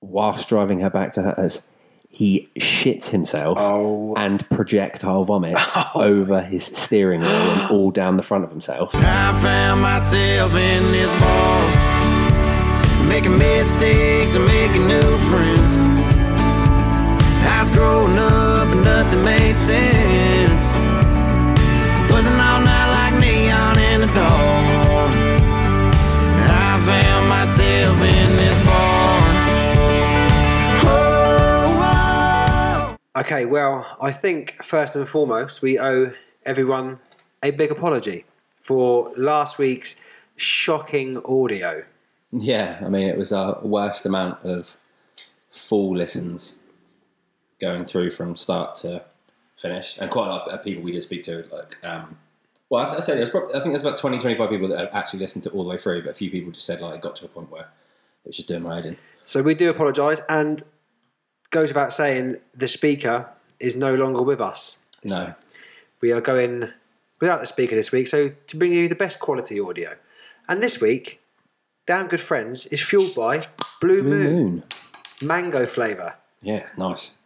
whilst driving her back to hers, he shits himself Oh. and projectile vomits oh over his steering wheel and all down the front of himself. I found myself in this bar, making mistakes and making new friends. I was growing up and nothing made sense. Okay, well, I think first and foremost, we owe everyone a big apology for last week's shocking audio. Yeah, I mean, it was our worst amount of full listens going through from start to finish. And quite a lot of people we did speak to, like, um, well, I, I say there's probably, I think there's about 20, 25 people that actually listened to all the way through, but a few people just said, like, it got to a point where it was just doing my head in. So we do apologise, and goes without saying, the speaker is no longer with us. No. We are going without the speaker this week, so to bring you the best quality audio. And this week, Damn Good Friends is fueled by Blue, Blue Moon, Moon. mango flavour. Yeah, nice.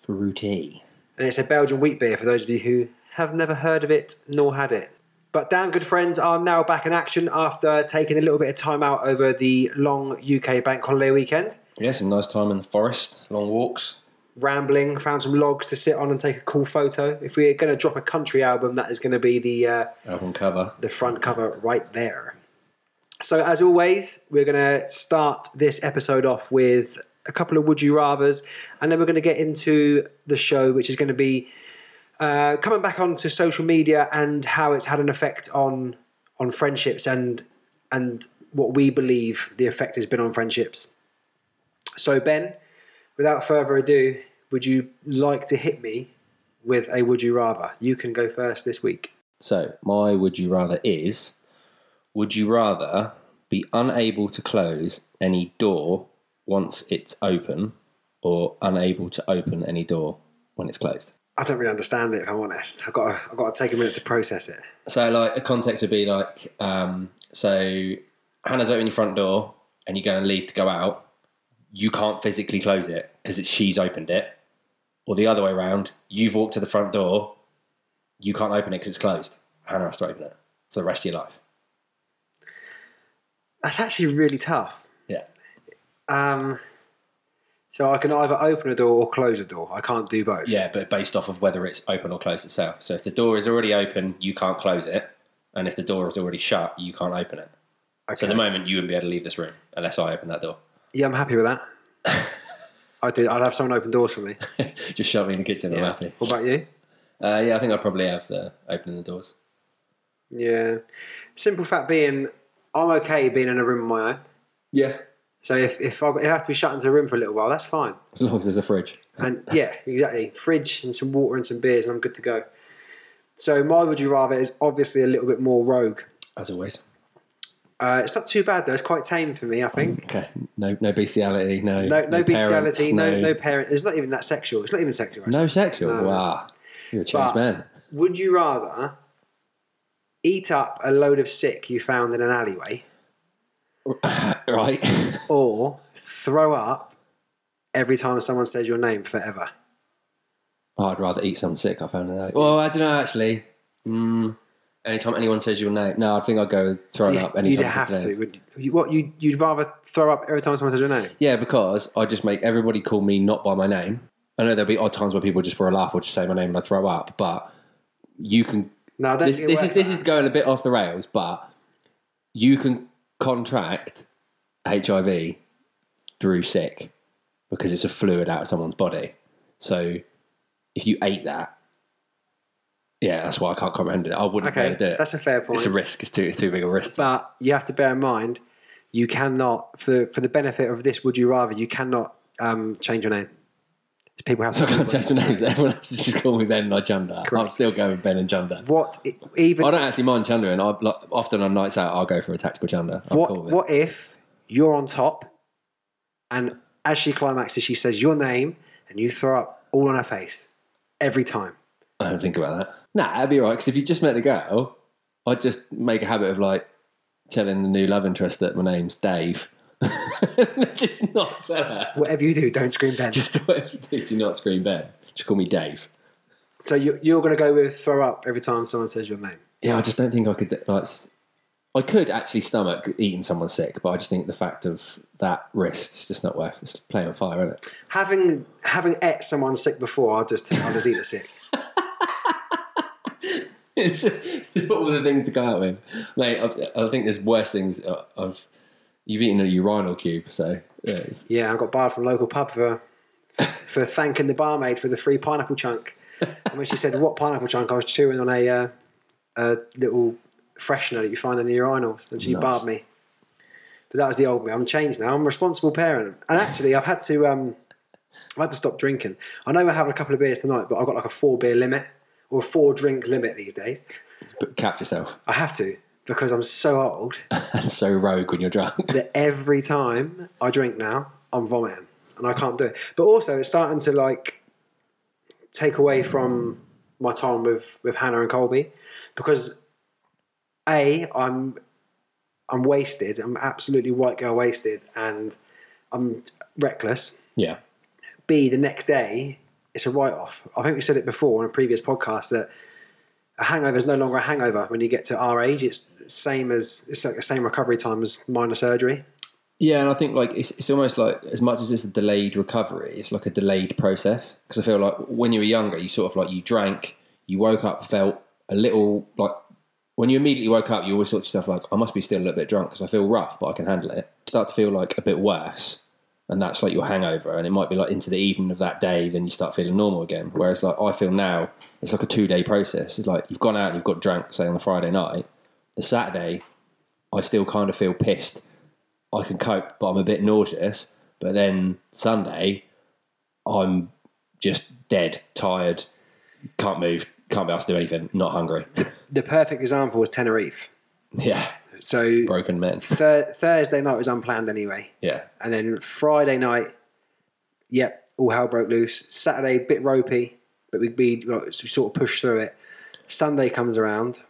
Fruity. and it's a Belgian wheat beer for those of you who have never heard of it nor had it. But Damn Good Friends are now back in action after taking a little bit of time out over the long UK bank holiday weekend. Yeah, some nice time in the forest, long walks. Rambling, found some logs to sit on and take a cool photo. If we're going to drop a country album, that is going to be the uh, Album cover. the front cover right there. So, as always, we're going to start this episode off with a couple of would you rather's, and then we're going to get into the show, which is going to be uh, coming back onto social media and how it's had an effect on on friendships and and what we believe the effect has been on friendships. So, Ben, without further ado, would you like to hit me with a would you rather? You can go first this week. So, my would you rather is would you rather be unable to close any door once it's open or unable to open any door when it's closed? I don't really understand it. If I'm honest, I've got to, I've got to take a minute to process it. So, like, a context would be like, um, so Hannah's opening your front door and you're going to leave to go out. You can't physically close it because it's she's opened it. Or the other way around, you've walked to the front door, you can't open it because it's closed. Hannah has to open it for the rest of your life. That's actually really tough. Yeah. Um, so I can either open a door or close a door. I can't do both. Yeah, but based off of whether it's open or closed itself. So if the door is already open, you can't close it. And if the door is already shut, you can't open it. Okay. So at the moment, you wouldn't be able to leave this room unless I open that door. Yeah, I'm happy with that. I do. I'd have someone open doors for me. Just shove me in the kitchen, I'm happy. What about you? Uh, yeah, I think I'd probably have uh, opening the doors. Yeah. Simple fact being, I'm okay being in a room of my own. Yeah. So if if I, if I have to be shut into a room for a little while, that's fine. As long as there's a fridge. And yeah, exactly. Fridge and some water and some beers, and I'm good to go. So my would you rather is obviously a little bit more rogue. As always. Uh, it's not too bad though. It's quite tame for me, I think. Okay. No no bestiality, no No, no, parents, bestiality, no, no parent. It's not even that sexual. It's not even sexual. actually. no sexual. No. Wow. You're a changed But- man. Would you rather eat up a load of sick you found in an alleyway, right. or throw up every time someone says your name forever? Oh, I'd rather eat something sick I found in that. Well, I don't know actually. Mm, anytime anyone says your name, no, I think I'd go throwing up. Anytime You'd have to. Would you, what you you'd rather throw up every time someone says your name? Yeah, because I just make everybody call me not by my name. I know there'll be odd times where people just for a laugh will just say my name and I throw up, but you can. No, I don't This, think it this is works this like is going a bit off the rails, but you can contract HIV through sick because it's a fluid out of someone's body. So if you ate that, yeah, that's why I can't comprehend it. I wouldn't Okay, to do it. that's a fair point. It's a risk. It's too it's too big a risk. But you have to bear in mind, you cannot for for the benefit of this. Would you rather? You cannot um, change your name. People have So to. change my names. Everyone else just call me Ben, Chunder. I'm still going with Ben and Chunder. What i- even? I don't actually mind Chunder, and I like, often on nights out I'll go for a tactical. I'm What cool what if you're on top, and as she climaxes, she says your name, and you throw up all on her face every time. I don't think about that. Nah, that'd be right. Because if you just met the girl, I'd just make a habit of like telling the new love interest that my name's Dave, just not tell her. Whatever you do, don't scream Ben. Just whatever you do, do not scream Ben. Just call me Dave. So you, you're going to go with throw up every time someone says your name. Yeah, I just don't think I could. Like, I could actually stomach eating someone sick, but I just think the fact of that risk is just not worth. It's playing on fire, isn't it? Having having ate someone sick before, I'll just I'll just eat the sick. It's all the things to go out with, mate. I, I think there's worse things. I- I've you've eaten a urinal cube, so yeah, it's, Yeah, I got barred from a local pub for for thanking the barmaid for the free pineapple chunk. And when she said what pineapple chunk, I was chewing on a uh, a little freshener that you find in the urinals, and she Nice. barred me. But that was the old me. I'm changed now. I'm a responsible parent, and actually, I've had to um, I've had to stop drinking. I know we're having a couple of beers tonight, but I've got like a four beer limit or four drink limit these days. but cap yourself I have to because I'm so old and so rogue when you're drunk. that every time I drink now, I'm vomiting and I can't do it. But also, it's starting to like take away from my time with with Hannah and Colby because a I'm I'm wasted. I'm absolutely white girl wasted, and I'm reckless. Yeah, B the next day it's a write off. I think we said it before on a previous podcast that a hangover is no longer a hangover when you get to our age. It's same as it's like the same recovery time as minor surgery. yeah, and I think like it's it's almost like as much as it's a delayed recovery, it's like a delayed process because I feel like when you were younger, you sort of like you drank, you woke up, felt a little like when you immediately woke up, you always thought to yourself like, I must be still a little bit drunk because I feel rough, but I can handle it. Start to feel like a bit worse, and that's like your hangover, and it might be like into the evening of that day, then you start feeling normal again. Whereas like I feel now, it's like a two day process. It's like you've gone out and you've got drunk, say on the Friday night, the Saturday, I still kind of feel pissed. I can cope, but I'm a bit nauseous. But then Sunday, I'm just dead, tired, can't move, can't be asked to do anything, not hungry. The perfect example was Tenerife. yeah, So broken men. thir- Thursday night was unplanned anyway, Yeah, and then Friday night, yep, all hell broke loose. Saturday, bit ropey, but we, we, we sort of pushed through it. Sunday comes around,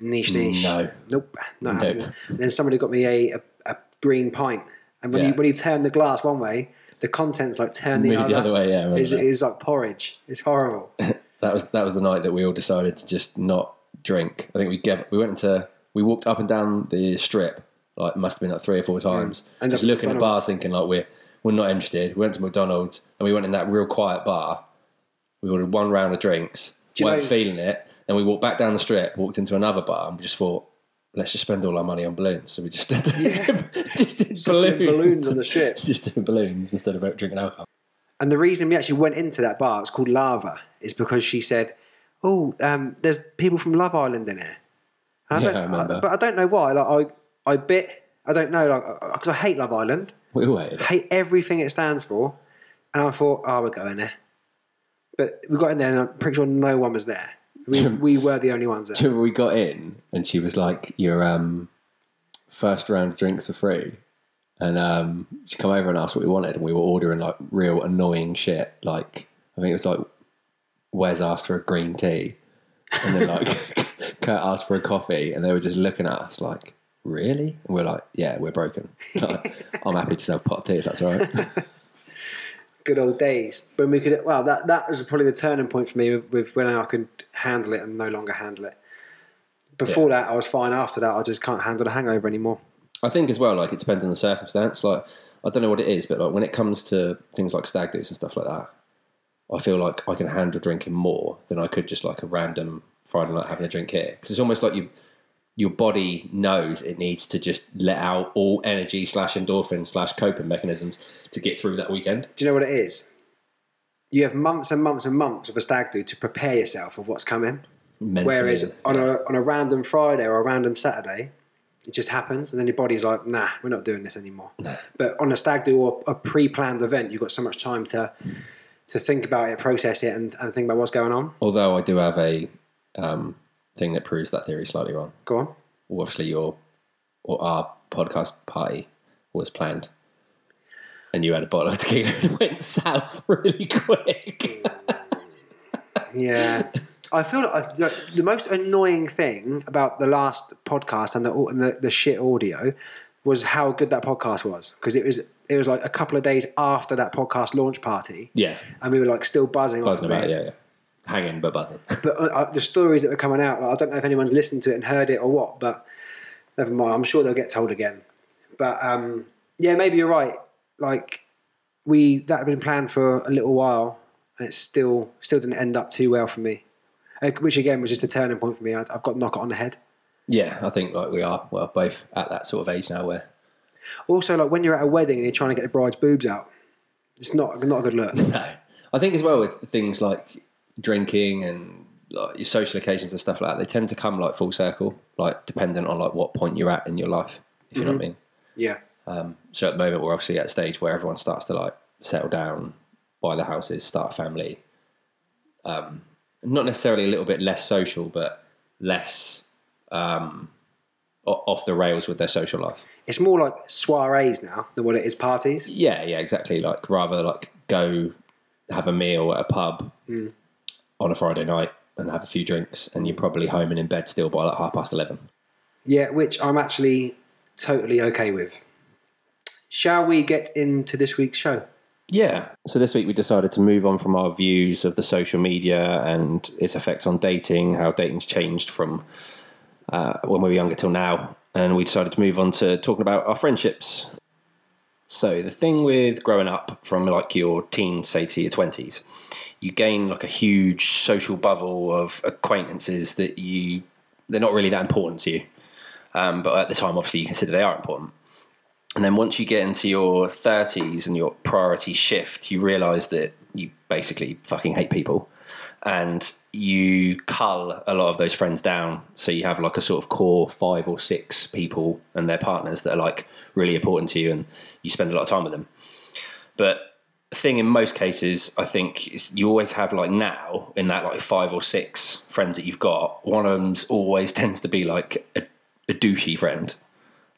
niche niche. No. nope, not Nope. happening. And then somebody got me a, a, a green pint, and when Yeah. you when you turn the glass one way, the contents like turn the other. the other way. Yeah, It's, it's like porridge. It's horrible. that was that was the night that we all decided to just not drink. I think we get we went into we walked up and down the strip like must have been like three or four times, And just looking at bars, thinking like we're we're not interested. We went to McDonald's and we went in that real quiet bar. We ordered one round of drinks, Do weren't know- feeling it. and we walked back down the strip, walked into another bar, and we just thought, let's just spend all our money on balloons. So we just did, just did balloons. doing balloons on the ship. just doing balloons instead of drinking alcohol. And the reason we actually went into that bar, it's called Lava, is because she said, "Oh, um, there's people from Love Island in here." And Yeah, don't, I remember. but I don't know why. Like I, I bit. I don't know, like because I hate Love Island. We all hated I it. hate everything it stands for, and I thought, "Oh, we're going there." But we got in there, and I'm pretty sure no one was there. We, we were the only ones there. Do you remember we got in and she was like, "Your um, first round of drinks are free," and um, she come over and asked what we wanted, and we were ordering like real annoying shit. Like I think it was like Wes asked for a green tea, and then like Kurt asked for a coffee, and they were just looking at us like, "Really?" And we're like, "Yeah, we're broken. Like, I'm happy to have a pot of tea if that's all right." Good old days when we could. Well, that that was probably the turning point for me with, with when I could handle it and no longer handle it. Before that, I was fine. After that, I just can't handle the hangover anymore. I think as well, like it depends on the circumstance. Like I don't know what it is, but like when it comes to things like stag do's and stuff like that, I feel like I can handle drinking more than I could just like a random Friday night having a drink here. Because it's almost like you, your body knows it needs to just let out all energy slash endorphin slash coping mechanisms to get through that weekend. Do you know what it is? You have months and months and months of a stag do to prepare yourself for what's coming. Mentally. Whereas on a on a random Friday or a random Saturday, it just happens, and then your body's like, "Nah, we're not doing this anymore." But on a stag do or a pre-planned event, you've got so much time to to think about it, process it, and, and think about what's going on. Although I do have a um, thing that proves that theory slightly wrong. Go on. obviously your or our podcast party was planned and you had a bottle of tequila and went south really quick. Yeah. I feel like the most annoying thing about the last podcast and the, and the, the shit audio, was how good that podcast was because it was it was like a couple of days after that podcast launch party, Yeah, and we were like still buzzing, buzzing about it. Yeah, yeah. Hanging but buzzing. But uh, uh, the stories that were coming out, like, I don't know if anyone's listened to it and heard it or what, but never mind. I'm sure they'll get told again. But um, yeah, maybe you're right. Like we that had been planned for a little while, and it still still didn't end up too well for me. Uh, Which again was just a turning point for me. I, I've got knock it on the head. yeah, I think like we are well both at that sort of age now where Also, like when you're at a wedding and you're trying to get the bride's boobs out, it's not not a good look. No, I think as well with things like drinking and like your social occasions and stuff like that, they tend to come like full circle, like dependent on like what point you're at in your life. If you know what I mean. Yeah, Um, so at the moment, we're obviously at a stage where everyone starts to like settle down, buy the houses, start a family. Um, not necessarily a little bit less social, but less um, off the rails with their social life. it's more like soirees now than what it is parties. Yeah, yeah, exactly. Like rather like go have a meal at a pub hmm. on a Friday night and have a few drinks, and you're probably home and in bed still by like half past eleven. Yeah, which I'm actually totally okay with. Shall we get into this week's show? Yeah. So this week we decided to move on from our views of the social media and its effects on dating, how dating's changed from uh, when we were younger till now, and we decided to move on to talking about our friendships. So the thing with growing up from like your teens, say to your twenties, you gain like a huge social bubble of acquaintances that you they're not really that important to you, um, but at the time, obviously, you consider they are important. And then once you get into your 30s and your priorities shift, you realize that you basically fucking hate people and you cull a lot of those friends down. So you have like a sort of core five or six people and their partners that are like really important to you and you spend a lot of time with them. But the thing in most cases, I think, is you always have like now in that like five or six friends that you've got, one of them's always tends to be like a, a douchey friend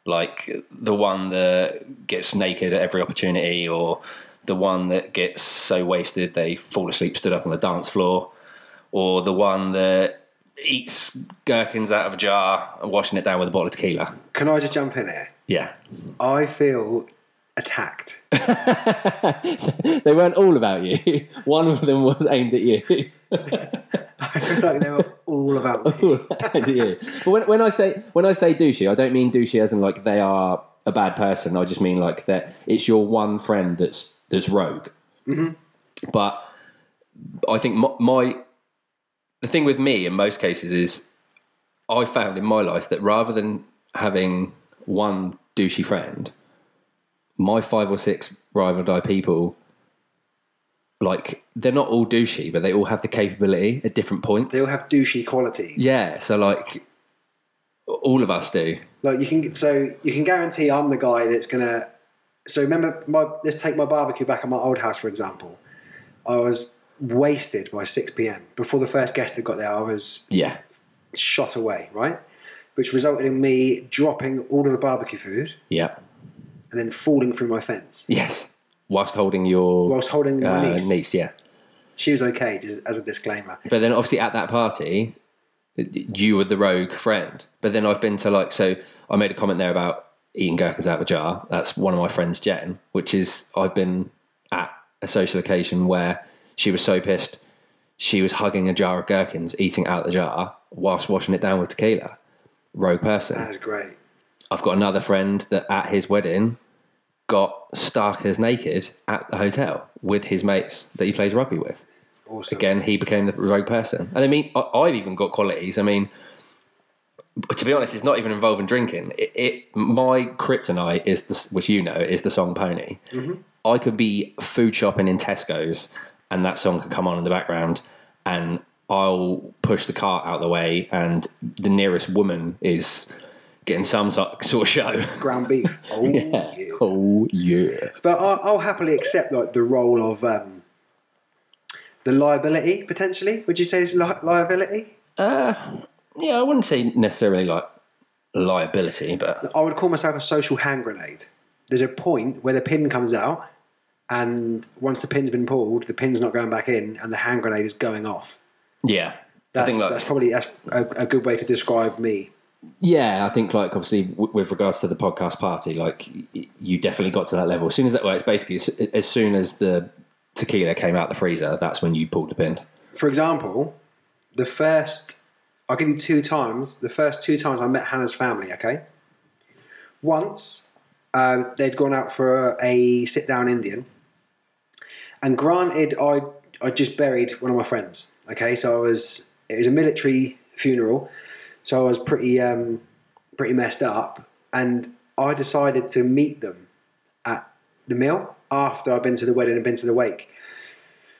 like the one that gets naked at every opportunity or the one that gets so wasted they fall asleep stood up on the dance floor or the one that eats gherkins out of a jar and washing it down with a bottle of tequila Can I just jump in here? yeah I feel attacked. they weren't all about you one of them was aimed at you I feel like they were all about me. but when, when i say when i say douchey i don't mean douchey as in like they are a bad person i just mean like that it's your one friend that's that's rogue mm-hmm. but I think my, my the thing with me in most cases is I found in my life that rather than having one douchey friend, my five or six ride or die people, like they're not all douchey, but they all have the capability at different points. They all have douchey qualities. yeah, so like all of us do. Like you can, so you can guarantee I'm the guy that's gonna. So remember, my let's take my barbecue back at my old house for example. I was wasted by six p.m. before the first guest had got there. I was Yeah, shot away, right? Which resulted in me dropping all of the barbecue food yeah, and then falling through my fence yes. Whilst holding your whilst holding my uh, niece. niece, yeah. She was okay, just as a disclaimer. But then obviously at that party, you were the rogue friend. But then I've been to like, so I made a comment there about eating gherkins out of a jar. That's one of my friends, Jen, which is I've been at a social occasion where she was so pissed. She was hugging a jar of gherkins, eating out the jar whilst washing it down with tequila. Rogue person. That is great. I've got another friend that at his wedding got stark as naked at the hotel with his mates that he plays rugby with Awesome. again, he became the rogue person. And I mean, I've even got qualities. I mean, to be honest, it's not even involving drinking. It, it my kryptonite is the, which you know is the song Pony. I could be food shopping in Tesco's, and that song could come on in the background, and I'll push the cart out of the way, and the nearest woman is getting some sort, of show. Ground beef. Oh yeah. yeah. Oh yeah. But I'll, I'll happily accept like the role of um, the liability potentially. Would you say it's li- liability? Yeah, I wouldn't say necessarily like liability, but I would call myself a social hand grenade. There's a point where the pin comes out, and once the pin's been pulled, the pin's not going back in, and the hand grenade is going off. yeah. I That's, think like that's probably that's a, a good way to describe me. Yeah, I think like obviously w- with regards to the podcast party, like y- you definitely got to that level as soon as that. Well, it's basically as, as soon as the tequila came out the freezer, that's when you pulled the pin. For example, the first, I'll give you two times. The first two times I met Hannah's family, okay? Once, uh, they'd gone out for a sit down Indian. And granted, I, I just buried one of my friends, okay? So I was, it was a military funeral. So I was pretty, um, pretty messed up. And I decided to meet them at the meal after I'd been to the wedding and been to the wake.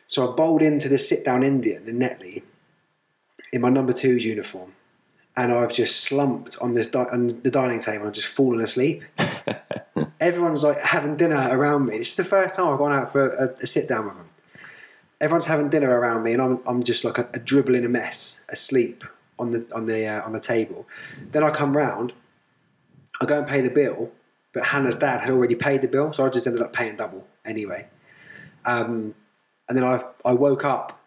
So I bowled into the sit down Indian in Netley in my number two's uniform. And I've just slumped on this di- on the dining table and just fallen asleep. Everyone's like having dinner around me. This is the first time I've gone out for a, a sit down with them. Everyone's having dinner around me, and I'm, I'm just like a, a dribbling a mess, asleep on the on the uh, on the table. Then I come round, I go and pay the bill, but Hannah's dad had already paid the bill, so I just ended up paying double anyway. Um, and then I I woke up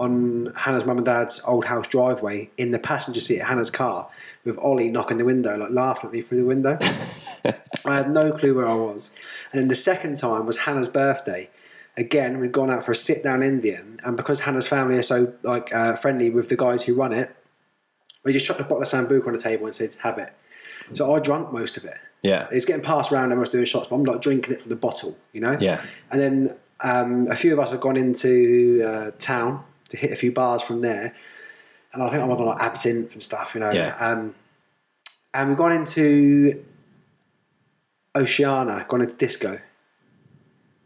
on Hannah's mum and dad's old house driveway in the passenger seat of Hannah's car with Ollie knocking the window, like laughing at me through the window. I had no clue where I was. And then the second time was Hannah's birthday. Again, we'd gone out for a sit down Indian, and because Hannah's family are so like uh, friendly with the guys who run it, they just chucked a bottle of Sambuca on the table and said, "Have it." So I drank most of it. Yeah, It's getting passed around. Everyone's doing shots, but I'm like drinking it from the bottle, you know. Yeah. And then um, a few of us have gone into uh, town to hit a few bars from there, and I think I'm on like absinthe and stuff, you know. Yeah. Um, and we've gone into Oceana, gone into disco,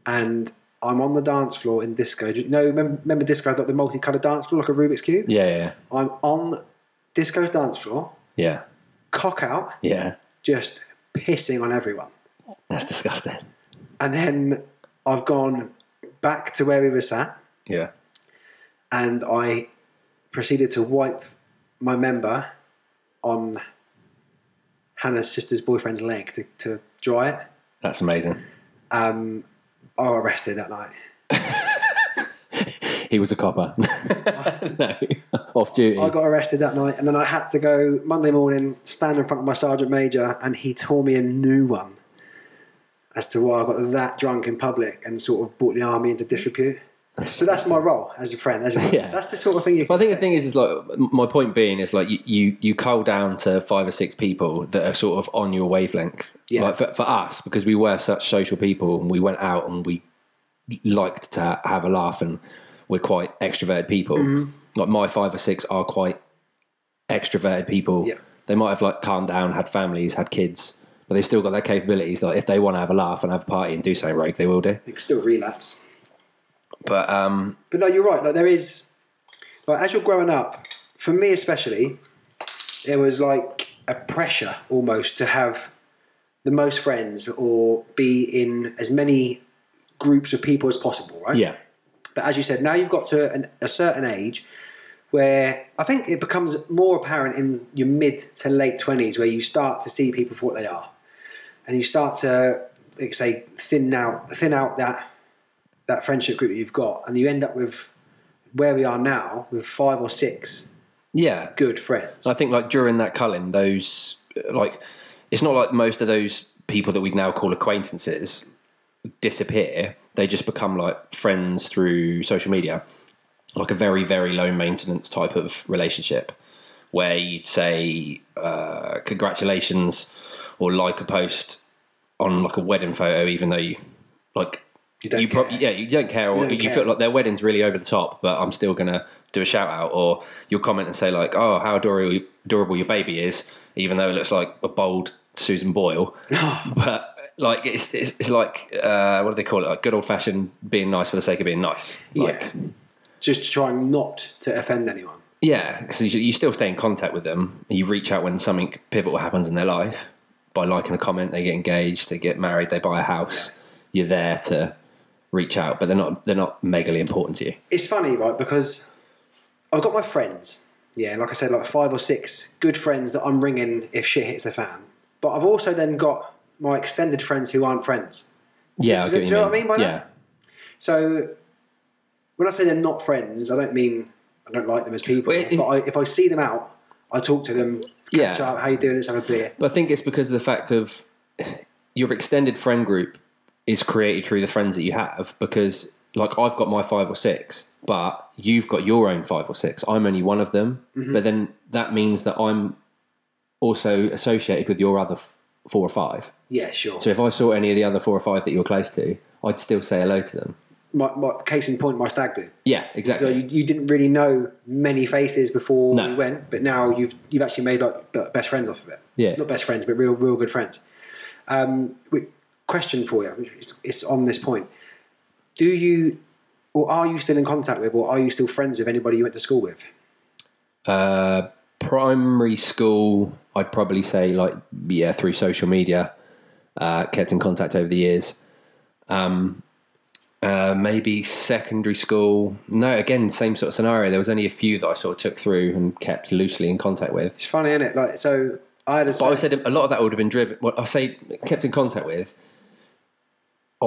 and I'm on the dance floor in disco. Do you know, remember, remember disco had like the multicolored dance floor, like a Rubik's cube. yeah, yeah, I'm on disco's dance floor, yeah, cock out, yeah. just pissing on everyone. That's disgusting. And then I've gone back to where we were sat Yeah, and I proceeded to wipe my member on Hannah's sister's boyfriend's leg to, to dry it. that's amazing. Um, I got arrested that night. He was a copper. no, off duty. I got arrested that night, and then I had to go Monday morning, stand in front of my sergeant major, and he tore me a new one as to why I got that drunk in public and sort of brought the army into disrepute. So that's my role as a friend. As a Yeah. That's the sort of thing you. Well, I think the thing is, is like my point being is like you, you you cull down to five or six people that are sort of on your wavelength. Yeah. Like for, for us, because we were such social people and we went out and we liked to have a laugh and we're quite extroverted people. Mm-hmm. Like my five or six are quite extroverted people. Yeah. They might have like calmed down, had families, had kids, but they've still got their capabilities. Like if they want to have a laugh and have a party and do something rogue, they will do. They can still relapse. But um, But no, you're right. Like there is, like as you're growing up, for me especially, there was like a pressure almost to have the most friends or be in as many groups of people as possible, right? yeah, But as you said, now you've got to an, a certain age where I think it becomes more apparent in your mid to late twenties where you start to see people for what they are, and you start to, like say, thin out, thin out that that friendship group that you've got, and you end up with where we are now with five or six yeah. good friends. I think like during that culling, those like it's not like most of those people that we now call acquaintances disappear. They just become like friends through social media, like a very very low maintenance type of relationship, where you'd say uh, congratulations or like a post on like a wedding photo, even though you like. You don't you care. yeah, you don't care, or don't you care. feel like their wedding's really over the top, but I'm still gonna do a shout out, or you'll comment and say like, "Oh, how adorable, adorable your baby is," even though it looks like a bold Susan Boyle. but like, it's it's, it's like uh, what do they call it? Like good old fashioned being nice for the sake of being nice. Like, yeah, just trying not to offend anyone. yeah, because you, you still stay in contact with them. You reach out when something pivotal happens in their life by liking a comment. They get engaged, they get married, they buy a house. You're there to reach out, but they're not they're not megally important to you. it's funny, right? Because I've got my friends, yeah, like I said, like five or six good friends that I'm ringing if shit hits the fan. But I've also then got my extended friends who aren't friends. Yeah, I do get you know what I mean by that? So when I say they're not friends, I don't mean I don't like them as people. Well, but I, if I see them out, I talk to them, catch Yeah. up, how you doing? Let's have a beer. But I think it's because of the fact of your extended friend group is created through the friends that you have. Because, like, I've got my five or six, but you've got your own five or six. I'm only one of them. But then that means that I'm also associated with your other f- four or five. Yeah, sure. So if I saw any of the other four or five that you're close to, I'd still say hello to them. my, my case in point, my stag do. Yeah, So exactly. you, you didn't really know many faces before No. we went, but now you've you've actually made like best friends off of it. Yeah. not best friends, but real real good friends. Um, wi- question for you, it's, is on this point: Do you or are you still in contact with, or are you still friends with anybody you went to school with? Uh, primary school, I'd probably say like yeah through social media, uh, kept in contact over the years. Um, uh, maybe secondary school. No, again, same sort of scenario. There was only a few that I sort of took through and kept loosely in contact with. It's funny, isn't it? Like so, I had a But I said a lot of that would have been driven. What I say, kept in contact with.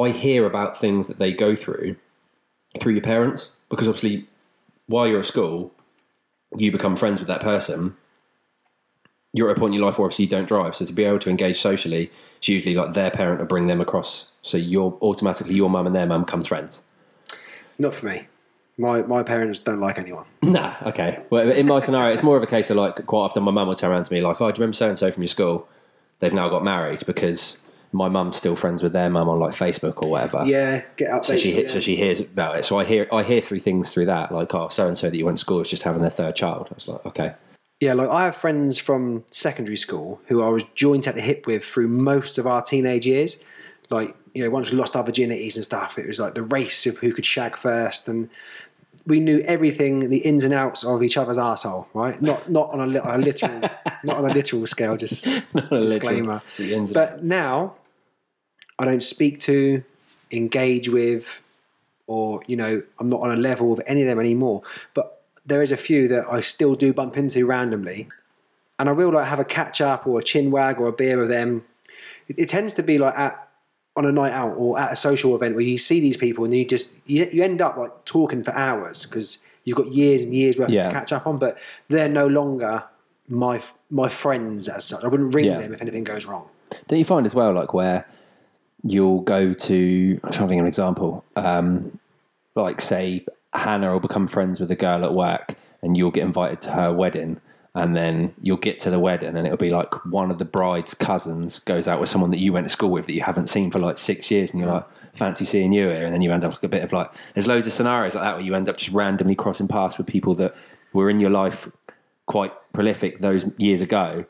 I hear about things that they go through through your parents because obviously, while you're at school, you become friends with that person. You're at a point in your life where obviously you don't drive, so to be able to engage socially, it's usually like their parent will bring them across. So you're automatically your mum and their mum comes friends. not for me. My my parents don't like anyone. Nah, okay. Well, in my scenario, it's more of a case of like quite often my mum will turn around to me like, "Oh, do you remember so and so from your school? They've now got married because my mum's still friends with their mum on like Facebook or whatever." Yeah, get updates. So she he- so she hears about it. So I hear I hear through things through that like, "Oh, so and so that you went to school is just having their third child." I was like, "Okay." Yeah, like I have friends from secondary school who I was joint at the hip with through most of our teenage years. Like, you know, once we lost our virginities and stuff, it was like the race of who could shag first, and we knew everything, the ins and outs of each other's arsehole, right? Not not on a, on a literal, not on a literal scale. Just disclaimer. And But now, I don't speak to, engage with, or you know, I'm not on a level with any of them anymore. But there is a few that I still do bump into randomly, and I will like have a catch up or a chin wag or a beer with them. It, it tends to be like at on a night out or at a social event where you see these people and you just you, you end up like talking for hours because you've got years and years worth Yeah. to catch up on, but they're no longer my my friends as such. I wouldn't ring Yeah. them if anything goes wrong. Don't you find as well, like where you'll go to? I'm trying to think of an example. Um, like say Hannah will become friends with a girl at work, and you'll get invited to her wedding, and then you'll get to the wedding, and it'll be like one of the bride's cousins goes out with someone that you went to school with that you haven't seen for like six years, and you're like. Fancy seeing you here, and then you end up like a bit of like. There's loads of scenarios like that where you end up just randomly crossing paths with people that were in your life quite prolific those years ago,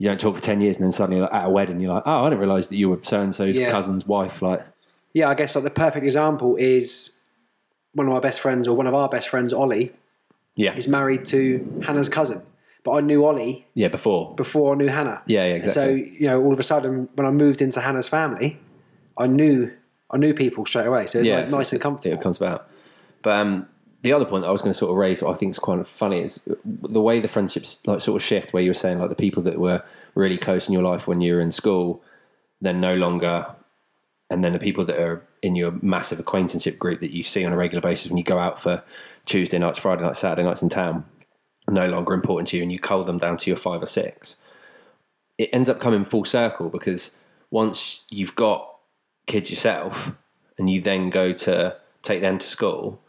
you don't talk for 10 years and then suddenly like, at a wedding you're like oh i didn't realise that you were so-and-so's Yeah. cousin's wife like Yeah, I guess like the perfect example is one of my best friends or one of our best friends, Ollie, yeah is married to Hannah's cousin. But I knew Ollie yeah before before I knew Hannah. Yeah, yeah, exactly. So you know, all of a sudden, when I moved into Hannah's family, I knew I knew people straight away. So it's yeah like it's- nice and it comfortable. comes about but um the other point I was going to sort of raise, I think is quite funny, is the way the friendships like sort of shift. Where you were saying like the people that were really close in your life when you were in school, then no longer, and then the people that are in your massive acquaintanceship group that you see on a regular basis when you go out for Tuesday nights, Friday nights, Saturday nights in town, no longer important to you, and you cull them down to your five or six. It ends up coming full circle because once you've got kids yourself, and you then go to take them to school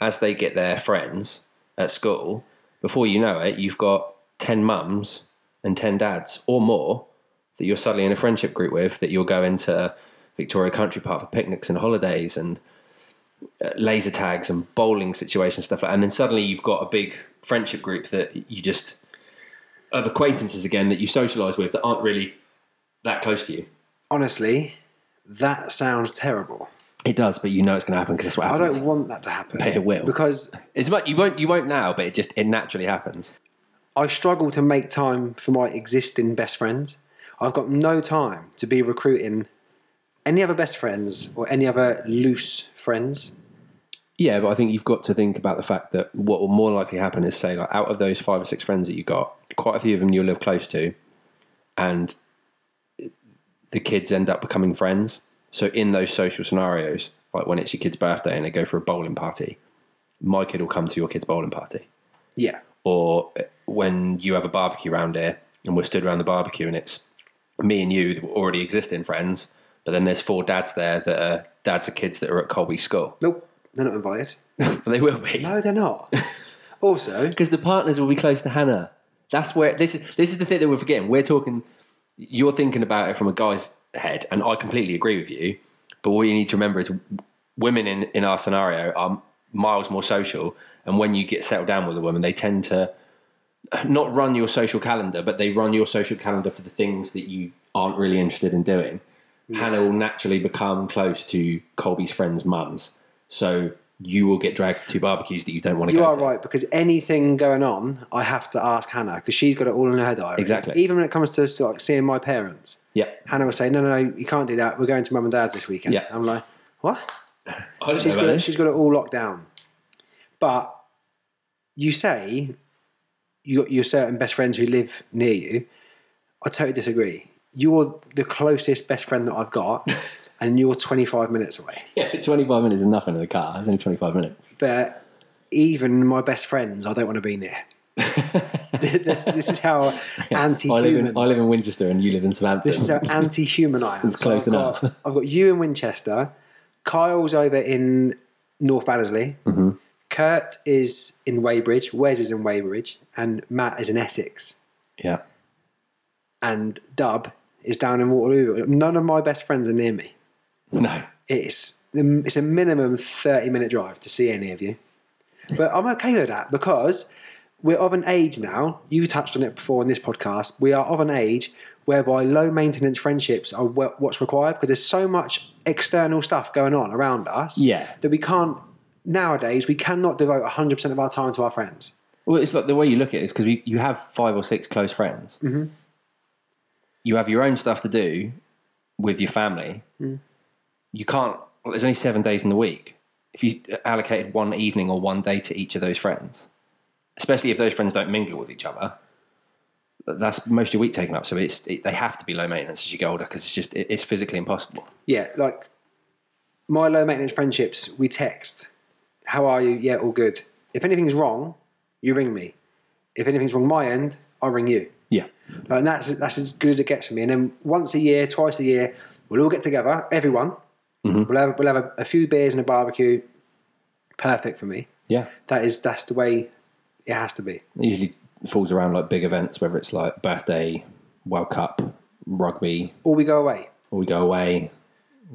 as they get their friends at school, before you know it, you've got 10 mums and 10 dads or more that you're suddenly in a friendship group with that you'll go into Victoria Country Park for picnics and holidays and uh, laser tags and bowling situations, stuff like that. And then suddenly you've got a big friendship group that you just, of acquaintances again, that you socialise with that aren't really that close to you. Honestly, that sounds terrible. It does, but you know it's going to happen because that's what I happens. don't want that to happen. But it will. because It's much you won't you won't now, but it just it naturally happens. I struggle to make time for my existing best friends. I've got no time to be recruiting any other best friends or any other loose friends. Yeah, but I think you've got to think about the fact that what will more likely happen is say like out of those five or six friends that you got, quite a few of them you'll live close to, and the kids end up becoming friends. So in those social scenarios, like when it's your kid's birthday and they go for a bowling party, my kid will come to your kid's bowling party. Yeah. or eh, when you have a barbecue around here and we're stood around the barbecue and it's me and you that were already existing friends, but then there's four dads there that are dads of kids that are at Colby School. Nope, they're not invited. But they will be. No, they're not. also, Because the partners will be close to Hannah. That's where this is. This is the thing that we're forgetting. We're talking. You're thinking about it from a guy's head, and I completely agree with you. But what you need to remember is, women in in our scenario are miles more social, and when you get settled down with a woman, they tend to not run your social calendar, but they run your social calendar for the things that you aren't really interested in doing. Hannah will naturally become close to Colby's friends' mums, so you will get dragged to barbecues that you don't want to you go are to. right because anything going on, I have to ask Hannah because she's got it all in her diary. Exactly. Even when it comes to like seeing my parents, Yeah, Hannah will say, "No, no, no, you can't do that. We're going to mum and dad's this weekend." Yeah. I'm like, "What?" She's got it, she's got it all locked down. But you say you got your certain best friends who live near you. I totally disagree. You're the closest best friend that I've got, and you're 25 minutes away. Yeah, for 25 minutes is nothing in the car. It's only 25 minutes. But even my best friends, I don't want to be near. this, this is how I anti-human. in, I live in Winchester and you live in Southampton. This is how anti-human I am. It's close I've enough. Got, I've got you in Winchester. Kyle's over in North Baddesley. Mm-hmm. Kurt is in Weybridge. Wes is in Weybridge, and Matt is in Essex. yeah. And Dub is down in Waterloo. None of my best friends are near me. No. It's it's a minimum thirty minute drive to see any of you. But I'm okay with that because we're of an age now. You touched on it before in this podcast. We are of an age whereby low maintenance friendships are what's required because there's so much external stuff going on around us. Yeah. that we can't nowadays. We cannot devote 100 percent of our time to our friends. Well, it's like the way you look at it is because you have five or six close friends. Mm-hmm. You have your own stuff to do with your family. Mm. You can't, well, there's only seven days in the week. If you allocated one evening or one day to each of those friends, especially if those friends don't mingle with each other, that's most of your week taken up. So it's it, they have to be low maintenance as you get older because it's just it, it's physically impossible. Yeah, like my low maintenance friendships, we text. How are you? Yeah, all good. If anything's wrong, you ring me. If anything's wrong my end, I'll ring you. Yeah, Like, and that's that's as good as it gets for me. And then once a year, twice a year, we'll all get together, everyone. Mm-hmm. We'll have we'll have a, a few beers and a barbecue. Perfect for me. yeah. That is that's the way it has to be. It usually falls around like big events, whether it's like birthday, World Cup, rugby, Or we go away. or we go away.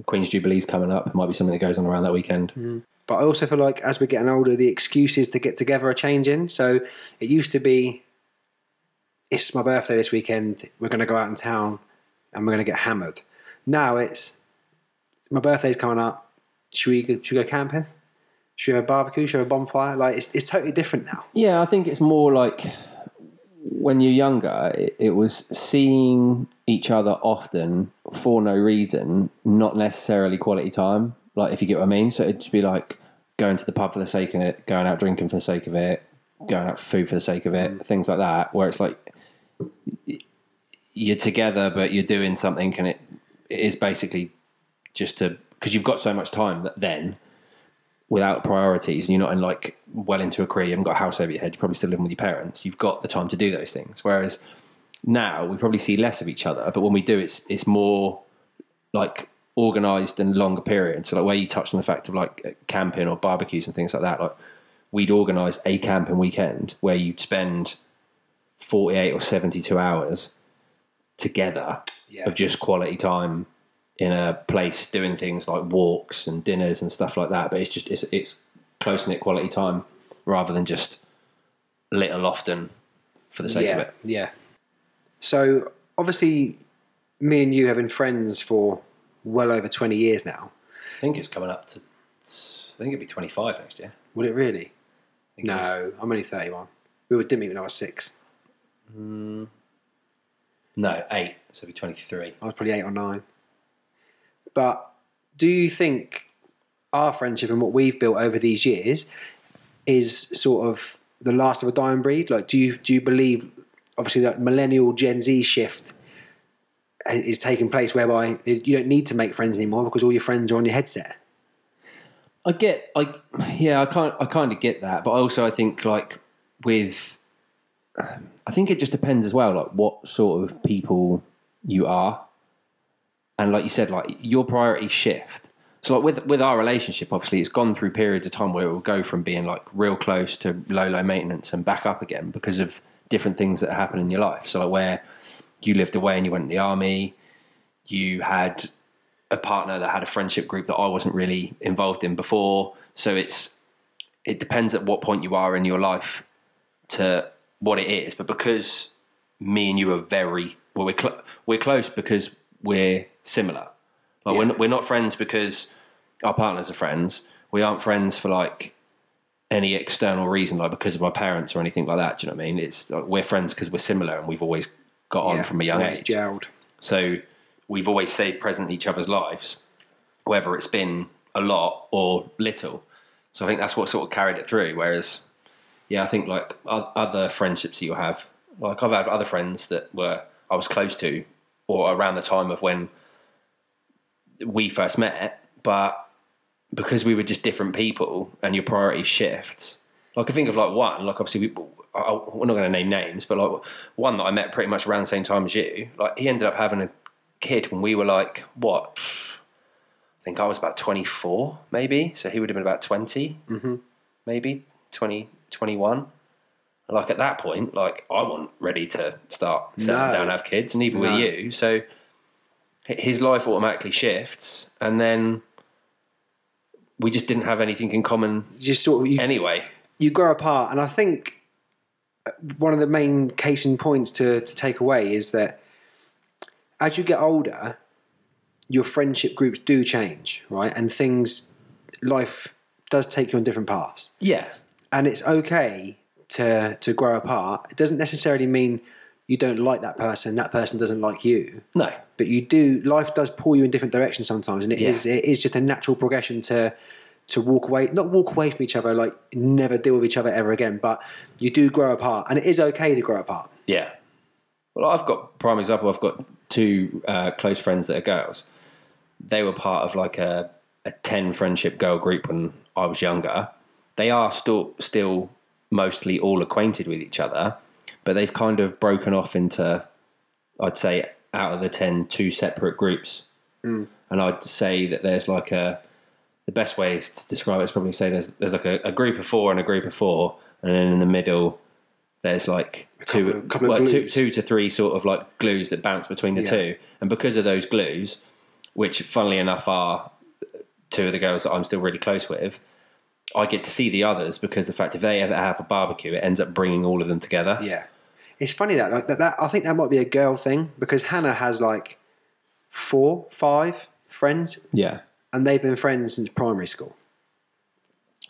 Queen's Jubilee's coming up. It might be something that goes on around that weekend. Mm. But I also feel like as we're getting older, the excuses to get together are changing. So it used to be, it's my birthday this weekend. We're going to go out in town and we're going to get hammered. Now it's my birthday's coming up. Should we go, should we go camping? Should we have a barbecue? Should we have a bonfire? Like it's, it's totally different now. Yeah, I think it's more like when you're younger, it, it was seeing each other often for no reason, not necessarily quality time. Like, if you get what I mean. So it'd just be like going to the pub for the sake of it, going out drinking for the sake of it, going out for food for the sake of it, mm. things like that. Where it's like you're together, but you're doing something, and it, it is basically just to because you've got so much time that then without priorities and you're not in like well into a career, you haven't got a house over your head, you're probably still living with your parents. You've got the time to do those things. Whereas now we probably see less of each other, but when we do, it's it's more like organized and longer periods. So like where you touched on the fact of like uh, camping or barbecues and things like that, like we'd organize a camping weekend where you'd spend 48 or 72 hours together Yeah. of just quality time in a place doing things like walks and dinners and stuff like that. But it's just it's it's close knit quality time rather than just little often for the sake yeah, of it. yeah. So obviously, me and you have been friends for well over twenty years now. I think it's coming up to I think it'd be twenty five next year. Would it really? It. No, I'm only thirty-one. We were didn't meet when I was six. Mm. No, eight. So it'd be twenty three. I was probably eight or nine. But do you think our friendship and what we've built over these years is sort of the last of a dying breed? Like, do you do you believe, obviously, that millennial Gen Z shift is taking place, whereby you don't need to make friends anymore because all your friends are on your headset? I get, I yeah, I can't, I kind of get that, but also I think like with um, I think it just depends as well, like what sort of people you are, and like you said, like your priorities shift. So like with with our relationship, obviously, it's gone through periods of time where it will go from being like real close to low low maintenance and back up again because of different things that happen in your life. So like where you lived away and you went in the army, you had a partner that had a friendship group that I wasn't really involved in before. So it's it depends at what point you are in your life to what it is. But because me and you are very well, we're cl- we're close because we're similar. Like we're not, we're not friends because our partners are friends. We aren't friends for like any external reason, like because of our parents or anything like that. Do you know what I mean? It's like we're friends because we're similar and we've always got on Yeah, from a young age. gelled. So we've always stayed present in each other's lives, whether it's been a lot or little. So I think that's what sort of carried it through. Whereas, yeah, I think like other friendships that you have, like I've had other friends that were I was close to, or around the time of when we first met, but because we were just different people and your priorities shift. Like I think of like one, like obviously we, I, we're not going to name names, but like one that I met pretty much around the same time as you. Like he ended up having a kid when we were like what? I think I was about twenty four, maybe. So he would have been about 20 mm-hmm. maybe 20, 21. Like at that point, like I wasn't ready to start settling No. down and have kids, and even No. were you. So his life automatically shifts, and then we just didn't have anything in common just sort of you, anyway. you grow apart, and I think uh, one of the main casing points to to take away is that as you get older, your friendship groups do change, right? And things, life does take you on different paths, Yeah, and it's okay to to grow apart. It doesn't necessarily mean you don't like that person, that person doesn't like you. no, but you do life does pull you in different directions sometimes and it Yeah. is it is just a natural progression to to walk away not walk away from each other like never deal with each other ever again but you do grow apart and it is okay to grow apart Yeah. Well, I've got prime example. I've got two uh, close friends that are girls. They were part of like a, a ten friendship girl group when I was younger. They are still still mostly all acquainted with each other, but they've kind of broken off into, I'd say, out of the ten, two separate groups. Hmm. And I'd say that there's like a the best way is to describe it is probably say there's there's like a, a group of four and a group of four, and then in the middle there's like two, couple of- couple well, two, two to three sort of like glues that bounce between the Yeah. two, and because of those glues, which funnily enough are two of the girls that I'm still really close with, I get to see the others because the fact if they ever have a barbecue, it ends up bringing all of them together. yeah it's funny that like that, that i think that might be a girl thing because hannah has like four five friends Yeah. and they've been friends since primary school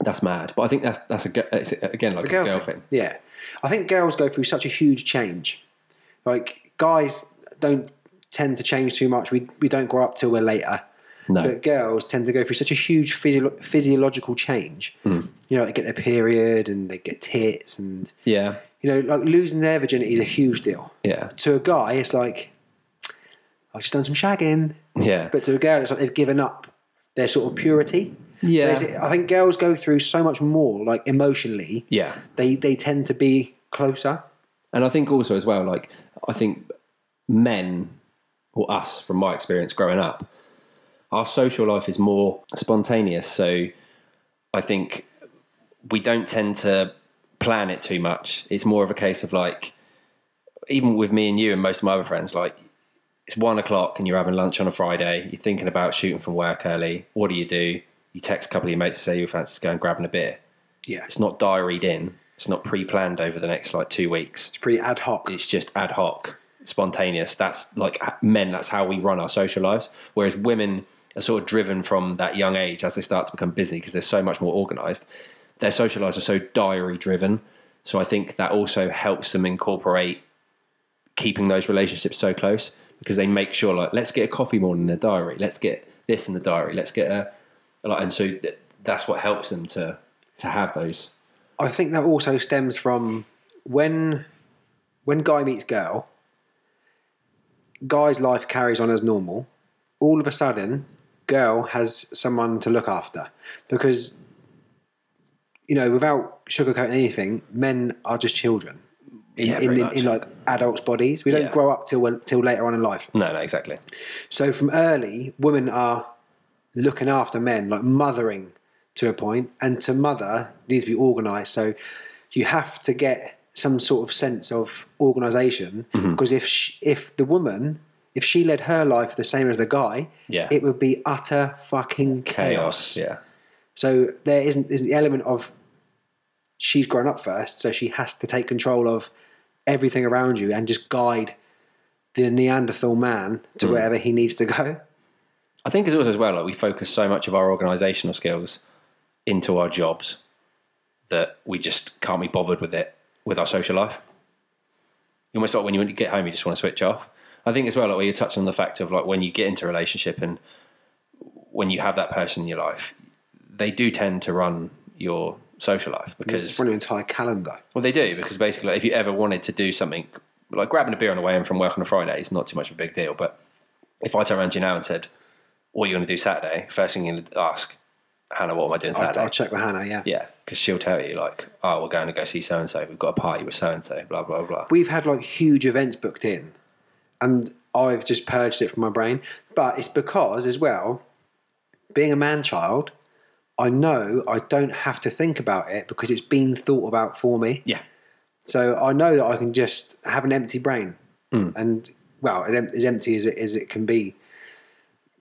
That's mad, but I think that's that's a it's again like a girl, thing. Yeah, I think girls go through such a huge change. Like guys don't tend to change too much. We we don't grow up till we're later. No, But girls tend to go through such a huge physio- physiological change. Hmm. You know, they get their period and they get tits, and yeah, you know, like losing their virginity is a huge deal. yeah, To a guy, it's like I've just done some shagging, yeah. but to a girl, it's like they've given up their sort of purity. Yeah. so I think girls go through so much more, like emotionally. yeah, They they tend to be closer. And I think also as well, like I think men or us, from my experience growing up, our social life is more spontaneous. So I think we don't tend to plan it too much. It's more of a case of like, even with me and you and most of my other friends, like it's one o'clock and you're having lunch on a Friday. You're thinking about shooting from work early. What do you do? You text a couple of your mates to say you fancy going grabbing a beer. Yeah, It's not diaried in. It's not pre-planned over the next like two weeks it's pretty ad hoc. it's just ad hoc, spontaneous. That's like men. That's how we run our social lives. Whereas women are sort of driven from that young age as they start to become busy because they're so much more organised. Their social lives are so diary driven. So I think that also helps them incorporate keeping those relationships so close because they make sure like let's get a coffee morning in the diary. Let's get this in the diary. Let's get a like, and so th- that's what helps them to to have those. I think that also stems from when when guy meets girl, guy's life carries on as normal. All of a sudden, girl has someone to look after because you know, without sugarcoating anything, men are just children. in, Yeah, in, in, in like adults' bodies. We don't Yeah. grow up till till later on in life. No, no, exactly. So from early, women are looking after men, like mothering to a point. and to mother needs to be organised. So you have to get some sort of sense of organisation Mm-hmm. because if sh if the woman if she led her life the same as the guy, Yeah. it would be utter fucking chaos. Chaos. Yeah. So there isn't isn't the element of she's grown up first, so she has to take control of everything around you and just guide the Neanderthal man to mm. wherever he needs to go. I think it's also as well like we focus so much of our organisational skills into our jobs that we just can't be bothered with it with our social life. You Almost like when you get home, you just want to switch off. I think as well, like where you touch on the fact of like when you get into a relationship and when you have that person in your life, they do tend to run your social life It's because run your entire calendar. well, they do because basically, if you ever wanted to do something like grabbing a beer on the way in from work on a Friday is not too much of a big deal. But if I turn around to you now and said, "What are you going to do Saturday?" First thing you're going to ask, Hannah, what am I doing I'll, Saturday? I'll check with Hannah. Yeah. yeah, because she'll tell you like, "Oh, we're going to go see so and so. We've got a party with so and so." Blah blah blah. we've had like huge events booked in, and I've just purged it from my brain. But it's because as well, being a man child, I know I don't have to think about it because it's been thought about for me. Yeah, So I know that I can just have an empty brain, Hmm. and well, as em- as empty as it as it can be,